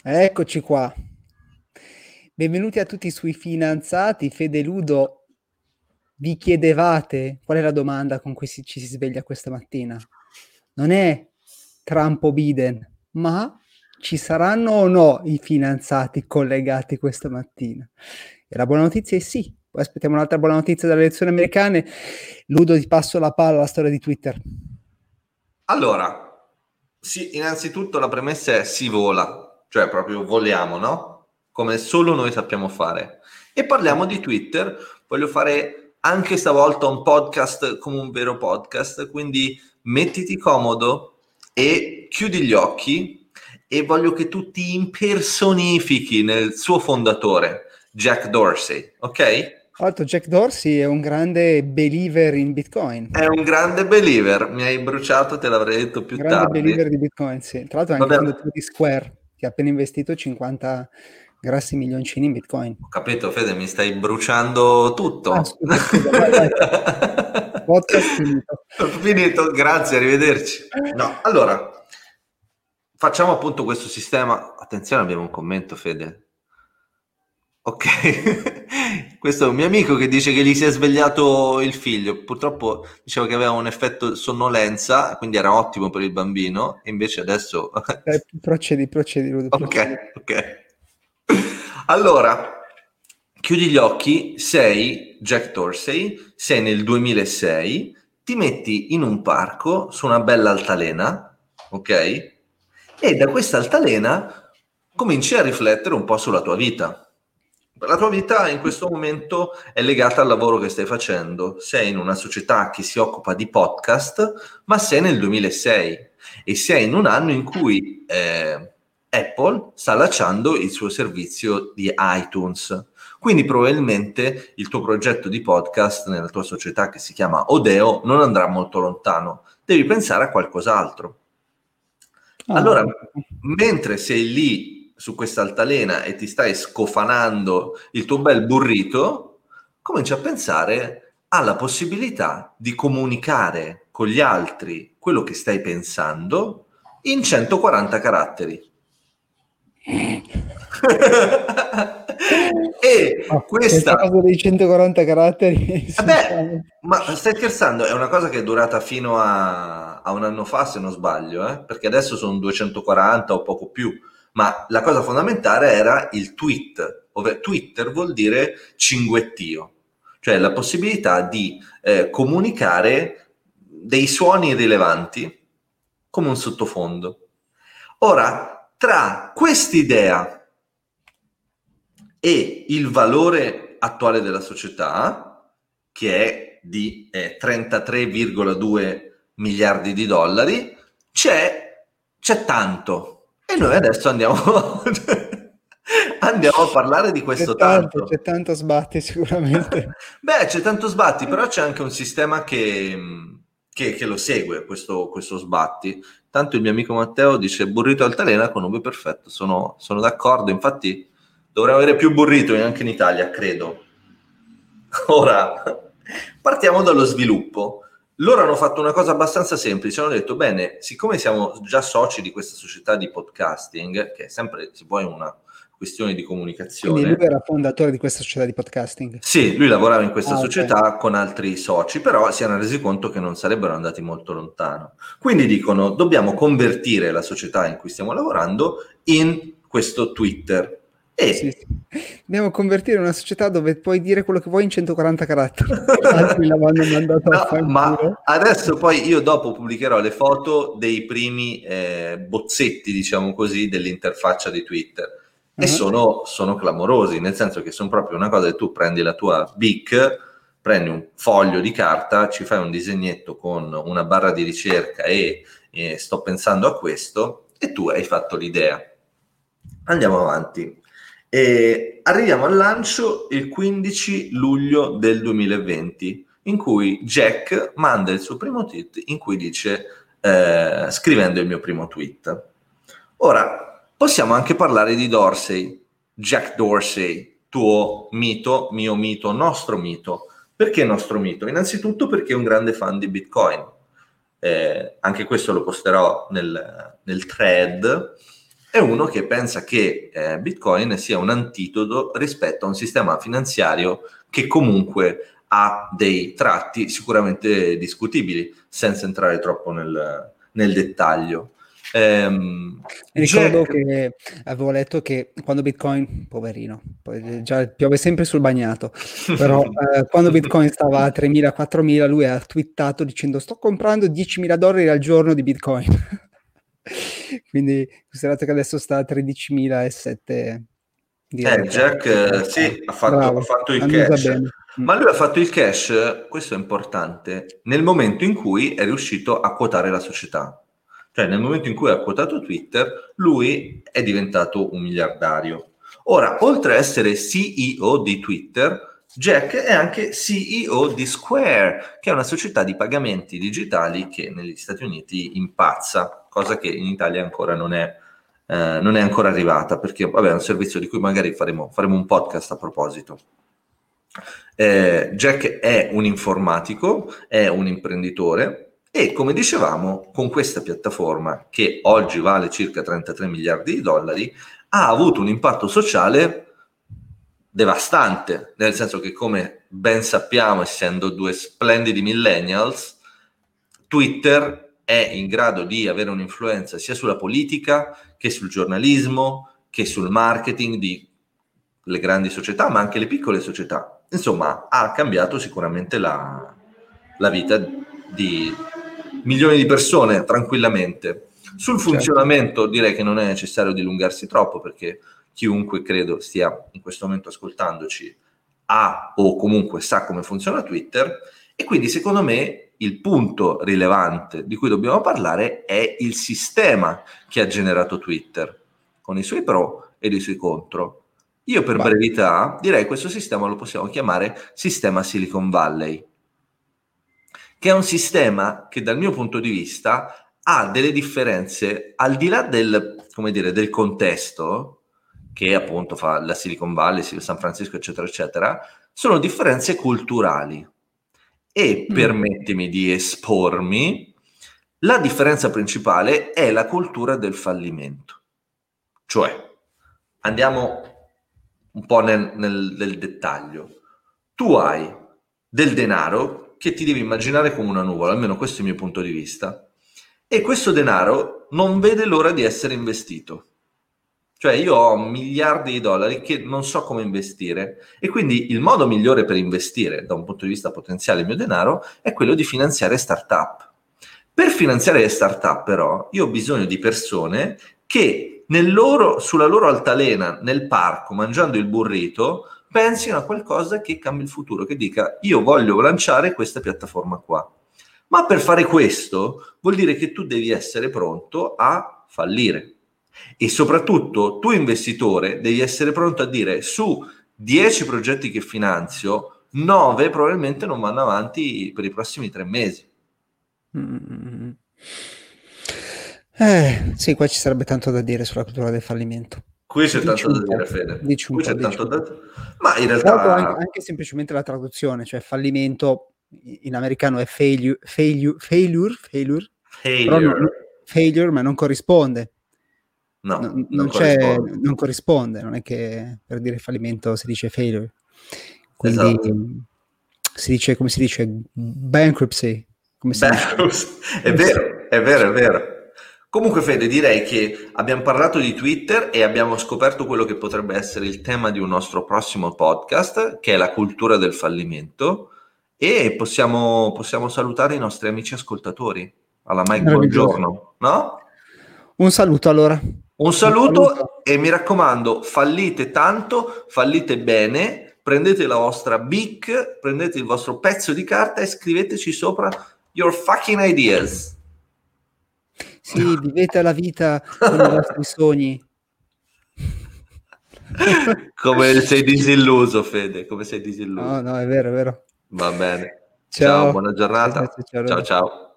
Eccoci qua. Benvenuti a tutti sui finanziati. Fede Ludo, vi chiedevate qual è la domanda con cui si, ci si sveglia questa mattina? Non è Trump o Biden, ma ci saranno o no i finanziati collegati questa mattina? E la buona notizia è sì. Poi aspettiamo un'altra buona notizia dalle elezioni americane. Ludo, ti passo la palla alla storia di Twitter. Allora, sì, innanzitutto la premessa è si vola, cioè proprio voliamo, no? Come solo noi sappiamo fare. E parliamo di Twitter, voglio fare anche stavolta un podcast come un vero podcast, quindi mettiti comodo e chiudi gli occhi e voglio che tu ti impersonifichi nel suo fondatore, Jack Dorsey, ok? Tra Jack Dorsey è un grande believer in Bitcoin. È un grande believer, mi hai bruciato, te l'avrei detto più grande tardi. believer di Bitcoin, sì. Tra l'altro è anche fondatore di Square, che ha appena investito 50 grassi milioncini in Bitcoin. Ho capito, Fede, mi stai bruciando tutto. Ah, scusa, scusa, vai, vai. Podcast finito. finito, grazie, arrivederci. No, allora, facciamo appunto questo sistema. Attenzione, abbiamo un commento, Fede. Ok, questo è un mio amico che dice che gli si è svegliato il figlio. Purtroppo diceva che aveva un effetto sonnolenza, quindi era ottimo per il bambino, e invece adesso... Eh, procedi, procedi, Rudo, procedi. Ok, ok. Allora, chiudi gli occhi, sei Jack Dorsey, sei nel 2006, ti metti in un parco su una bella altalena, ok? E da questa altalena cominci a riflettere un po' sulla tua vita la tua vita in questo momento è legata al lavoro che stai facendo. Sei in una società che si occupa di podcast, ma sei nel 2006 e sei in un anno in cui eh, Apple sta lanciando il suo servizio di iTunes. Quindi probabilmente il tuo progetto di podcast nella tua società che si chiama Odeo non andrà molto lontano. Devi pensare a qualcos'altro. Oh. Allora, mentre sei lì su questa altalena e ti stai scofanando il tuo bel burrito, cominci a pensare alla possibilità di comunicare con gli altri quello che stai pensando in 140 caratteri. e oh, questa cosa dei 140 caratteri vabbè, ma stai scherzando è una cosa che è durata fino a, a un anno fa se non sbaglio eh? perché adesso sono 240 o poco più ma la cosa fondamentale era il tweet, ovvero Twitter vuol dire cinguettio, cioè la possibilità di eh, comunicare dei suoni rilevanti come un sottofondo. Ora, tra quest'idea e il valore attuale della società, che è di eh, 33,2 miliardi di dollari, c'è, c'è tanto e noi adesso andiamo, andiamo a parlare di questo c'è tanto, tanto. C'è tanto sbatti sicuramente. Beh, c'è tanto sbatti, però c'è anche un sistema che, che, che lo segue, questo, questo, sbatti. Tanto il mio amico Matteo dice burrito altalena con nome perfetto, sono, sono d'accordo, infatti dovremmo avere più burrito anche in Italia, credo. Ora, partiamo dallo sviluppo. Loro hanno fatto una cosa abbastanza semplice, hanno detto, bene, siccome siamo già soci di questa società di podcasting, che è sempre, si può, una questione di comunicazione. Quindi lui era fondatore di questa società di podcasting? Sì, lui lavorava in questa ah, società okay. con altri soci, però si erano resi conto che non sarebbero andati molto lontano. Quindi dicono, dobbiamo convertire la società in cui stiamo lavorando in questo Twitter, e... Sì, sì. Dobbiamo convertire una società dove puoi dire quello che vuoi in 140 caratteri. No, a Ma adesso poi io dopo pubblicherò le foto dei primi eh, bozzetti, diciamo così, dell'interfaccia di Twitter. Uh-huh. E sono, sono, clamorosi, nel senso che sono proprio una cosa che tu prendi la tua BIC, prendi un foglio di carta, ci fai un disegnetto con una barra di ricerca e, e sto pensando a questo, e tu hai fatto l'idea. Andiamo avanti. E arriviamo al lancio il 15 luglio del 2020, in cui Jack manda il suo primo tweet in cui dice eh, scrivendo il mio primo tweet. Ora, possiamo anche parlare di Dorsey, Jack Dorsey, tuo mito, mio mito, nostro mito. Perché nostro mito? Innanzitutto perché è un grande fan di Bitcoin. Eh, anche questo lo posterò nel, nel thread è uno che pensa che eh, Bitcoin sia un antidoto rispetto a un sistema finanziario che comunque ha dei tratti sicuramente discutibili, senza entrare troppo nel, nel dettaglio. Ehm, ricordo Jack... che avevo letto che quando Bitcoin, poverino, già piove sempre sul bagnato, però eh, quando Bitcoin stava a 3.000-4.000 lui ha twittato dicendo sto comprando 10.000 dollari al giorno di Bitcoin. Quindi considerato che adesso sta a 13.007 eh, Jack eh, sì, ha fatto, ha fatto il cash. Bene. Ma lui ha fatto il cash, questo è importante, nel momento in cui è riuscito a quotare la società. Cioè nel momento in cui ha quotato Twitter, lui è diventato un miliardario. Ora, oltre a essere CEO di Twitter, Jack è anche CEO di Square, che è una società di pagamenti digitali che negli Stati Uniti impazza, cosa che in Italia ancora non è, eh, non è ancora arrivata, perché vabbè, è un servizio di cui magari faremo, faremo un podcast a proposito. Eh, Jack è un informatico, è un imprenditore, e come dicevamo, con questa piattaforma, che oggi vale circa 33 miliardi di dollari, ha avuto un impatto sociale devastante, nel senso che come ben sappiamo, essendo due splendidi millennials, Twitter è in grado di avere un'influenza sia sulla politica che sul giornalismo, che sul marketing di le grandi società, ma anche le piccole società. Insomma, ha cambiato sicuramente la, la vita di milioni di persone tranquillamente. Sul certo. funzionamento direi che non è necessario dilungarsi troppo perché chiunque credo stia in questo momento ascoltandoci ha o comunque sa come funziona Twitter e quindi secondo me il punto rilevante di cui dobbiamo parlare è il sistema che ha generato Twitter con i suoi pro e i suoi contro. Io per Vai. brevità direi che questo sistema lo possiamo chiamare sistema Silicon Valley che è un sistema che dal mio punto di vista ha delle differenze al di là del, come dire, del contesto che appunto fa la Silicon Valley, San Francisco, eccetera, eccetera, sono differenze culturali. E mm. permettimi di espormi, la differenza principale è la cultura del fallimento. Cioè, andiamo un po' nel, nel, nel dettaglio. Tu hai del denaro che ti devi immaginare come una nuvola, almeno questo è il mio punto di vista, e questo denaro non vede l'ora di essere investito. Cioè io ho miliardi di dollari che non so come investire e quindi il modo migliore per investire da un punto di vista potenziale il mio denaro è quello di finanziare startup. Per finanziare startup però io ho bisogno di persone che loro, sulla loro altalena nel parco mangiando il burrito pensino a qualcosa che cambi il futuro, che dica io voglio lanciare questa piattaforma qua. Ma per fare questo vuol dire che tu devi essere pronto a fallire. E soprattutto tu investitore devi essere pronto a dire su 10 progetti che finanzio, 9 probabilmente non vanno avanti per i prossimi tre mesi. Mm. Eh, sì, qua ci sarebbe tanto da dire sulla cultura del fallimento. Qui c'è dici tanto da dire, Fede. Dici Qui c'è tanto da... Ma in realtà... Anche, anche, semplicemente la traduzione, cioè fallimento in americano è failure, failure, failure, failure, failure. Failure ma non corrisponde. No, non, non, corrisponde. non, corrisponde. non è che per dire fallimento si dice failure. Quindi esatto. si dice, come si dice, bankruptcy. Come si bankruptcy. Dice? È vero, è vero, è vero. Comunque Fede, direi che abbiamo parlato di Twitter e abbiamo scoperto quello che potrebbe essere il tema di un nostro prossimo podcast, che è la cultura del fallimento, e possiamo, possiamo salutare i nostri amici ascoltatori. Alla Mike, buongiorno. No? Un saluto allora. Un saluto, Un saluto e mi raccomando, fallite tanto, fallite bene, prendete la vostra BIC, prendete il vostro pezzo di carta e scriveteci sopra your fucking ideas. Sì, vivete la vita con i vostri sogni. come sei disilluso, Fede, come sei disilluso. No, no, è vero, è vero. Va bene. Ciao, ciao buona giornata. ciao. ciao. ciao.